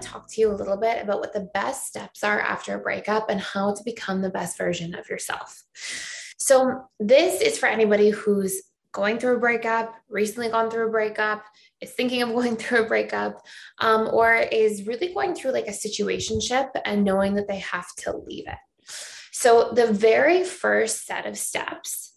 To talk to you a little bit about what the best steps are after a breakup and how to become the best version of yourself. So, this is for anybody who's going through a breakup, recently gone through a breakup, is thinking of going through a breakup, um, or is really going through like a situationship and knowing that they have to leave it. So the very first set of steps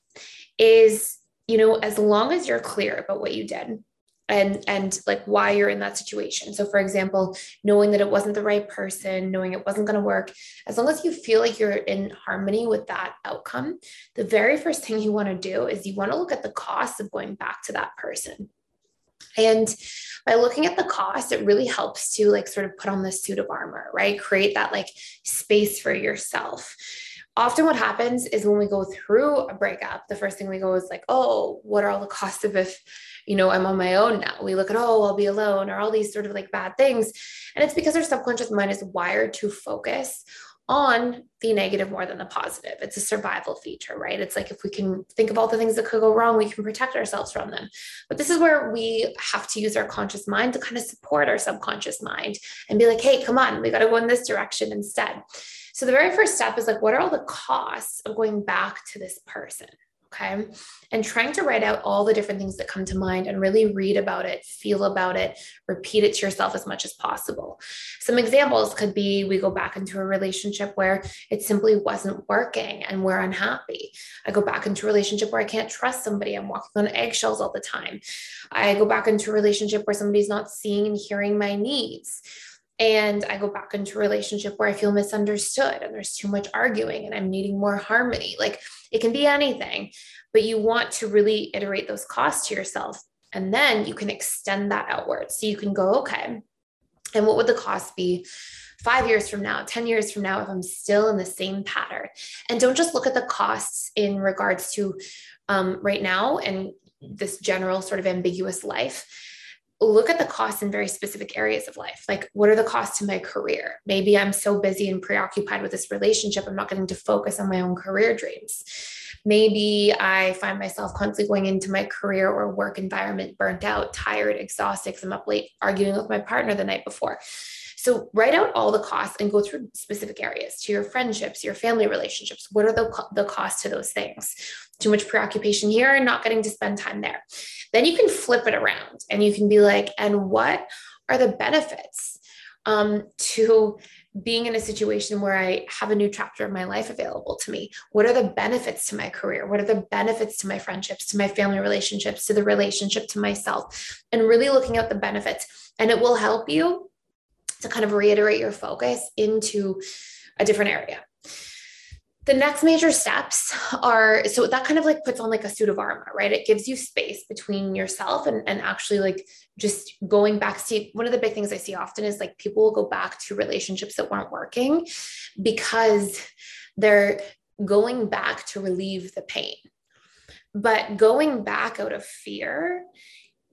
is, you know, as long as you're clear about what you did, and and like why you're in that situation. So for example knowing that it wasn't the right person knowing it wasn't going to work as long as you feel like you're in harmony with that outcome the very first thing you want to do is you want to look at the cost of going back to that person. And by looking at the cost, it really helps to like sort of put on the suit of armor, right? Create that like space for yourself. Often what happens is when we go through a breakup the first thing we go is like oh what are all the costs of if you know i'm on my own now we look at oh i'll be alone or all these sort of like bad things and it's because our subconscious mind is wired to focus on the negative more than the positive. It's a survival feature, right? It's like if we can think of all the things that could go wrong, we can protect ourselves from them. But this is where we have to use our conscious mind to kind of support our subconscious mind and be like, hey, come on, we got to go in this direction instead. So the very first step is like, what are all the costs of going back to this person? Okay. And trying to write out all the different things that come to mind and really read about it, feel about it, repeat it to yourself as much as possible. Some examples could be we go back into a relationship where it simply wasn't working and we're unhappy. I go back into a relationship where I can't trust somebody. I'm walking on eggshells all the time. I go back into a relationship where somebody's not seeing and hearing my needs and I go back into a relationship where I feel misunderstood and there's too much arguing and I'm needing more harmony. Like it can be anything, but you want to really iterate those costs to yourself. And then you can extend that outward. So you can go, okay, and what would the cost be five years from now, 10 years from now, if I'm still in the same pattern? And don't just look at the costs in regards to um, right now and this general sort of ambiguous life look at the costs in very specific areas of life. Like, what are the costs to my career? Maybe I'm so busy and preoccupied with this relationship, I'm not getting to focus on my own career dreams. Maybe I find myself constantly going into my career or work environment burnt out, tired, exhausted because I'm up late arguing with my partner the night before. So write out all the costs and go through specific areas to your friendships, your family relationships. What are the, the costs to those things? Too much preoccupation here and not getting to spend time there. Then you can flip it around and you can be like, and what are the benefits um, to being in a situation where I have a new chapter of my life available to me? What are the benefits to my career? What are the benefits to my friendships, to my family relationships, to the relationship to myself? And really looking at the benefits. And it will help you to kind of reiterate your focus into a different area. The next major steps are so that kind of like puts on like a suit of armor, right? It gives you space between yourself and, and actually like just going back. See, one of the big things I see often is like people will go back to relationships that weren't working because they're going back to relieve the pain. But going back out of fear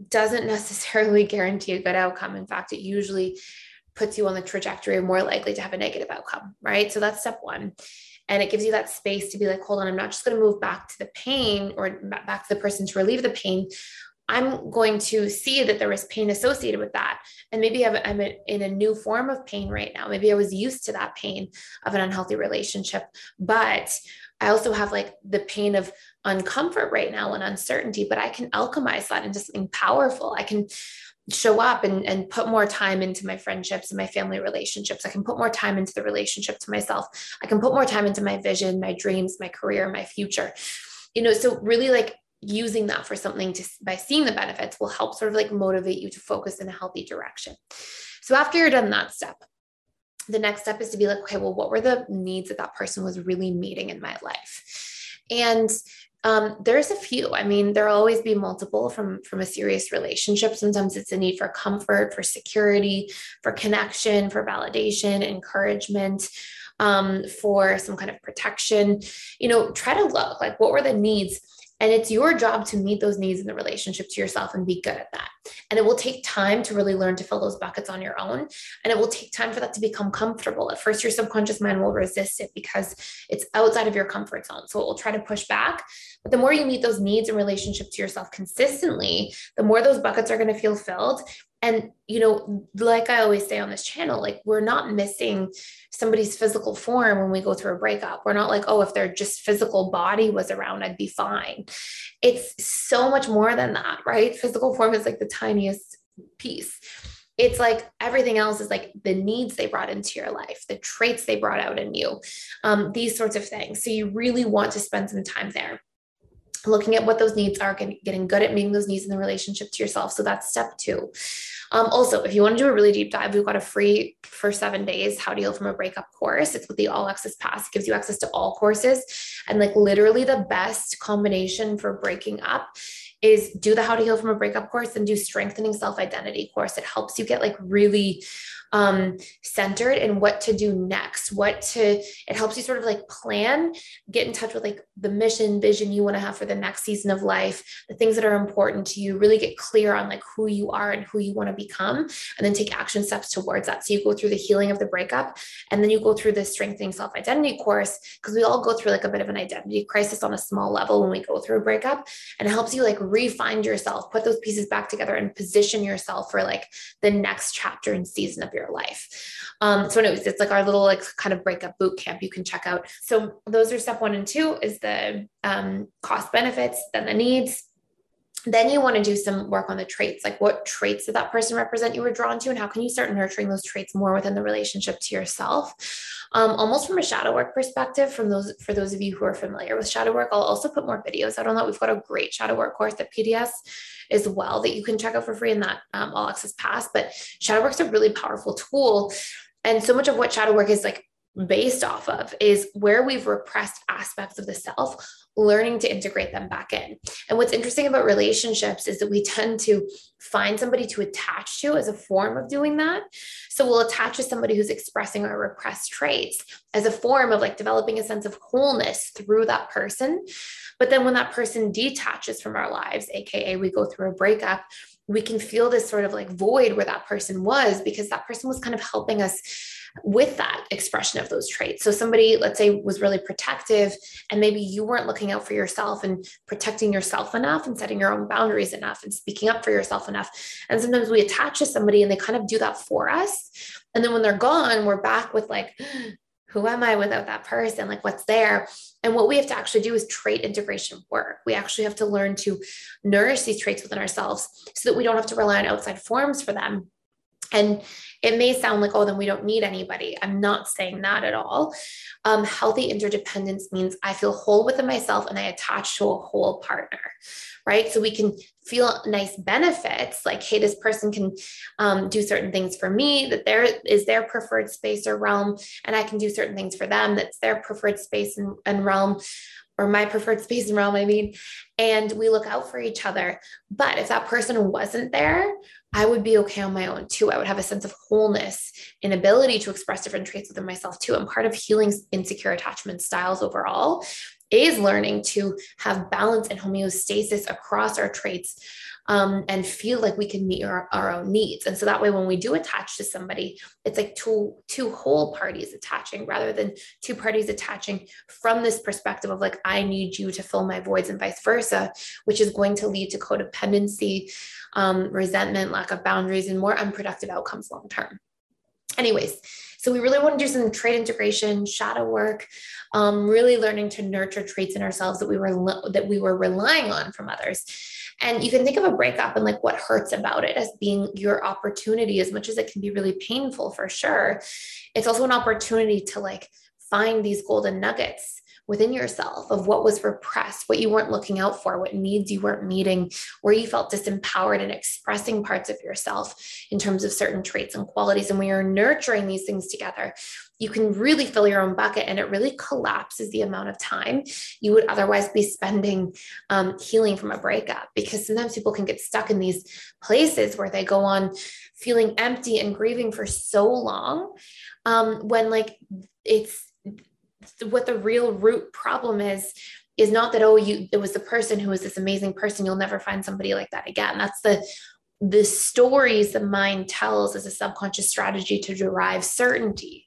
doesn't necessarily guarantee a good outcome. In fact, it usually puts you on the trajectory of more likely to have a negative outcome, right? So that's step one. And it gives you that space to be like, hold on, I'm not just going to move back to the pain or back to the person to relieve the pain. I'm going to see that there was pain associated with that. And maybe I'm in a new form of pain right now. Maybe I was used to that pain of an unhealthy relationship, but I also have like the pain of uncomfort right now and uncertainty, but I can alchemize that into something powerful. I can show up and, and put more time into my friendships and my family relationships. I can put more time into the relationship to myself. I can put more time into my vision, my dreams, my career, my future. You know, so really like using that for something to by seeing the benefits will help sort of like motivate you to focus in a healthy direction. So after you're done that step, the next step is to be like, okay, well, what were the needs that that person was really meeting in my life? And Um, there's a few. I mean, there'll always be multiple from from a serious relationship. Sometimes it's a need for comfort, for security, for connection, for validation, encouragement, um, for some kind of protection. You know, try to look like what were the needs and it's your job to meet those needs in the relationship to yourself and be good at that. And it will take time to really learn to fill those buckets on your own. And it will take time for that to become comfortable. At first, your subconscious mind will resist it because it's outside of your comfort zone. So it will try to push back. But the more you meet those needs in relationship to yourself consistently, the more those buckets are going to feel filled. And, you know, like I always say on this channel, like we're not missing somebody's physical form when we go through a breakup. We're not like, oh, if their just physical body was around, I'd be fine. It's so much more than that, right? Physical form is like the tiniest piece. It's like everything else is like the needs they brought into your life, the traits they brought out in you, um, these sorts of things. So you really want to spend some time there looking at what those needs are, getting good at meeting those needs in the relationship to yourself. So that's step two. Um, also, if you want to do a really deep dive, we've got a free for seven days How to Heal from a Breakup course. It's with the All Access Pass. It gives you access to all courses and like literally the best combination for breaking up is do the How to Heal from a Breakup course and do Strengthening Self Identity course. It helps you get like really um, centered in what to do next, what to, it helps you sort of like plan, get in touch with like the mission, vision you want to have for the next season of life, the things that are important to you, really get clear on like who you are and who you want to become, and then take action steps towards that. So you go through the healing of the breakup, and then you go through the strengthening self identity course, because we all go through like a bit of an identity crisis on a small level when we go through a breakup, and it helps you like refine yourself, put those pieces back together, and position yourself for like the next chapter and season of your life. Um, so anyways, it's like our little like kind of breakup boot camp you can check out. So those are step one and two is the um, cost benefits, then the needs. Then you want to do some work on the traits, like what traits did that person represent you were drawn to, and how can you start nurturing those traits more within the relationship to yourself? Um, almost from a shadow work perspective, from those for those of you who are familiar with shadow work, I'll also put more videos out on that. We've got a great shadow work course at PDS as well that you can check out for free in that um, all access pass. But shadow work is a really powerful tool. And so much of what shadow work is like based off of is where we've repressed aspects of the self learning to integrate them back in. And what's interesting about relationships is that we tend to find somebody to attach to as a form of doing that. So we'll attach to somebody who's expressing our repressed traits as a form of like developing a sense of wholeness through that person. But then when that person detaches from our lives, AKA we go through a breakup, we can feel this sort of like void where that person was because that person was kind of helping us with that expression of those traits. So somebody, let's say, was really protective, and maybe you weren't looking out for yourself and protecting yourself enough and setting your own boundaries enough and speaking up for yourself enough. And sometimes we attach to somebody and they kind of do that for us. And then when they're gone, we're back with like, who am I without that person? Like, what's there? And what we have to actually do is trait integration work. We actually have to learn to nourish these traits within ourselves so that we don't have to rely on outside forms for them. And it may sound like, oh, then we don't need anybody. I'm not saying that at all. Um, healthy interdependence means I feel whole within myself and I attach to a whole partner, right? So we can feel nice benefits like, hey, this person can um, do certain things for me, that there is their preferred space or realm, and I can do certain things for them, that's their preferred space and, and realm or my preferred space and realm, I mean, and we look out for each other. But if that person wasn't there, I would be okay on my own too. I would have a sense of wholeness and ability to express different traits within myself too. And part of healing insecure attachment styles overall is learning to have balance and homeostasis across our traits um, and feel like we can meet our, our own needs. And so that way, when we do attach to somebody, it's like two, two whole parties attaching rather than two parties attaching from this perspective of like, I need you to fill my voids and vice versa, which is going to lead to codependency, um, resentment, lack of boundaries, and more unproductive outcomes long term. Anyways, so we really want to do some trait integration, shadow work, um, really learning to nurture traits in ourselves that we were that we were relying on from others. And you can think of a breakup and like what hurts about it as being your opportunity, as much as it can be really painful for sure. It's also an opportunity to like find these golden nuggets within yourself of what was repressed, what you weren't looking out for, what needs you weren't meeting, where you felt disempowered in expressing parts of yourself in terms of certain traits and qualities. And when you're nurturing these things together, you can really fill your own bucket and it really collapses the amount of time you would otherwise be spending um, healing from a breakup because sometimes people can get stuck in these places where they go on feeling empty and grieving for so long um, when like it's what the real root problem is is not that oh you it was the person who was this amazing person you'll never find somebody like that again. That's the the stories the mind tells as a subconscious strategy to derive certainty.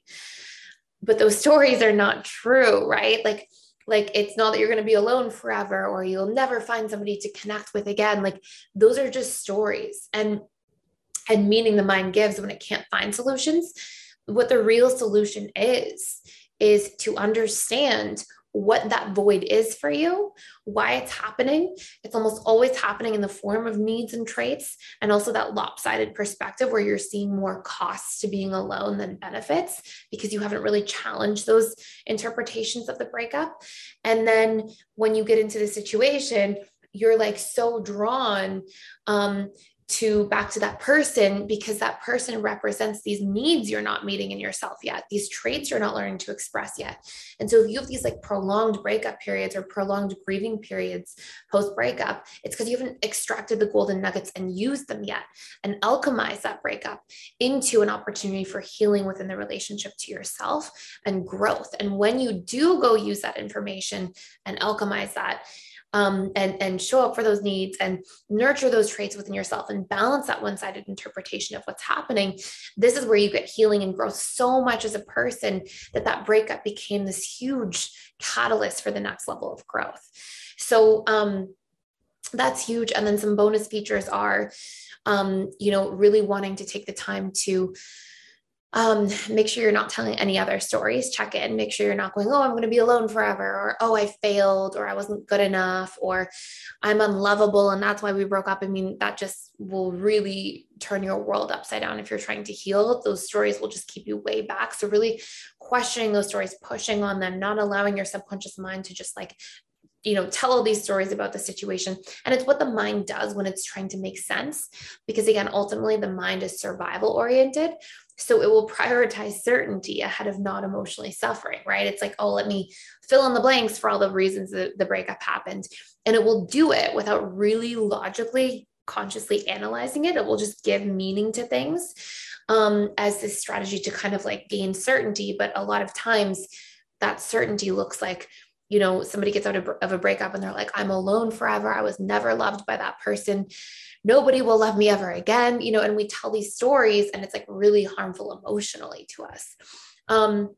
But those stories are not true right? Like like it's not that you're going to be alone forever or you'll never find somebody to connect with again. Like those are just stories. And and meaning the mind gives when it can't find solutions. What the real solution is is to understand what that void is for you, why it's happening. It's almost always happening in the form of needs and traits, and also that lopsided perspective where you're seeing more costs to being alone than benefits because you haven't really challenged those interpretations of the breakup. And then when you get into the situation, you're like so drawn um, to back to that person because that person represents these needs you're not meeting in yourself yet, these traits you're not learning to express yet. And so if you have these like prolonged breakup periods or prolonged grieving periods post breakup, it's because you haven't extracted the golden nuggets and used them yet and alchemized that breakup into an opportunity for healing within the relationship to yourself and growth. And when you do go use that information and alchemize that, um, and and show up for those needs and nurture those traits within yourself and balance that one-sided interpretation of what's happening. This is where you get healing and growth so much as a person that that breakup became this huge catalyst for the next level of growth. So um, that's huge. And then some bonus features are um, you know really wanting to take the time to um, make sure you're not telling any other stories. Check in, make sure you're not going, oh, I'm going to be alone forever, or oh, I failed, or I wasn't good enough, or I'm unlovable, and that's why we broke up. I mean, that just will really turn your world upside down if you're trying to heal. Those stories will just keep you way back. So, really questioning those stories, pushing on them, not allowing your subconscious mind to just like you know tell all these stories about the situation and it's what the mind does when it's trying to make sense because again ultimately the mind is survival oriented so it will prioritize certainty ahead of not emotionally suffering, right? It's like, oh, let me fill in the blanks for all the reasons that the breakup happened. And it will do it without really logically, consciously analyzing it. It will just give meaning to things um, as this strategy to kind of like gain certainty. But a lot of times that certainty looks like, you know, somebody gets out of a breakup and they're like, I'm alone forever. I was never loved by that person nobody will love me ever again, you know, and we tell these stories and it's like really harmful emotionally to us. Um,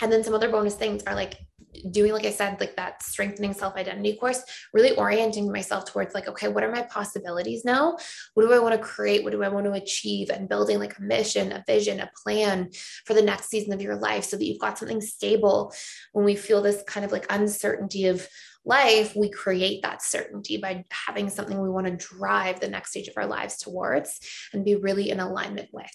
and then some other bonus things are like doing, like I said, like that strengthening self identity course, really orienting myself towards like, okay, what are my possibilities now? What do I want to create? What do I want to achieve? And building like a mission, a vision, a plan for the next season of your life so that you've got something stable when we feel this kind of like uncertainty of life, we create that certainty by having something we want to drive the next stage of our lives towards and be really in alignment with.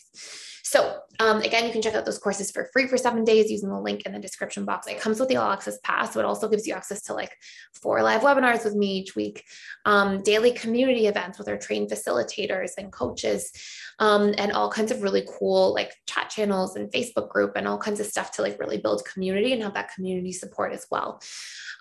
So, um, again, you can check out those courses for free for seven days using the link in the description box. It comes with the all access pass, so it also gives you access to like four live webinars with me each week, um, daily community events with our trained facilitators and coaches, um, and all kinds of really cool like chat channels and Facebook group and all kinds of stuff to like really build community and have that community support as well.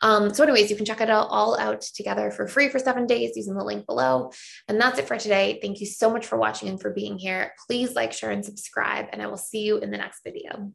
Um, so, anyways, you can check it out all out together for free for seven days using the link below. And that's it for today. Thank you so much for watching and for being here. Please like, share, and subscribe, and I will see you in the next video.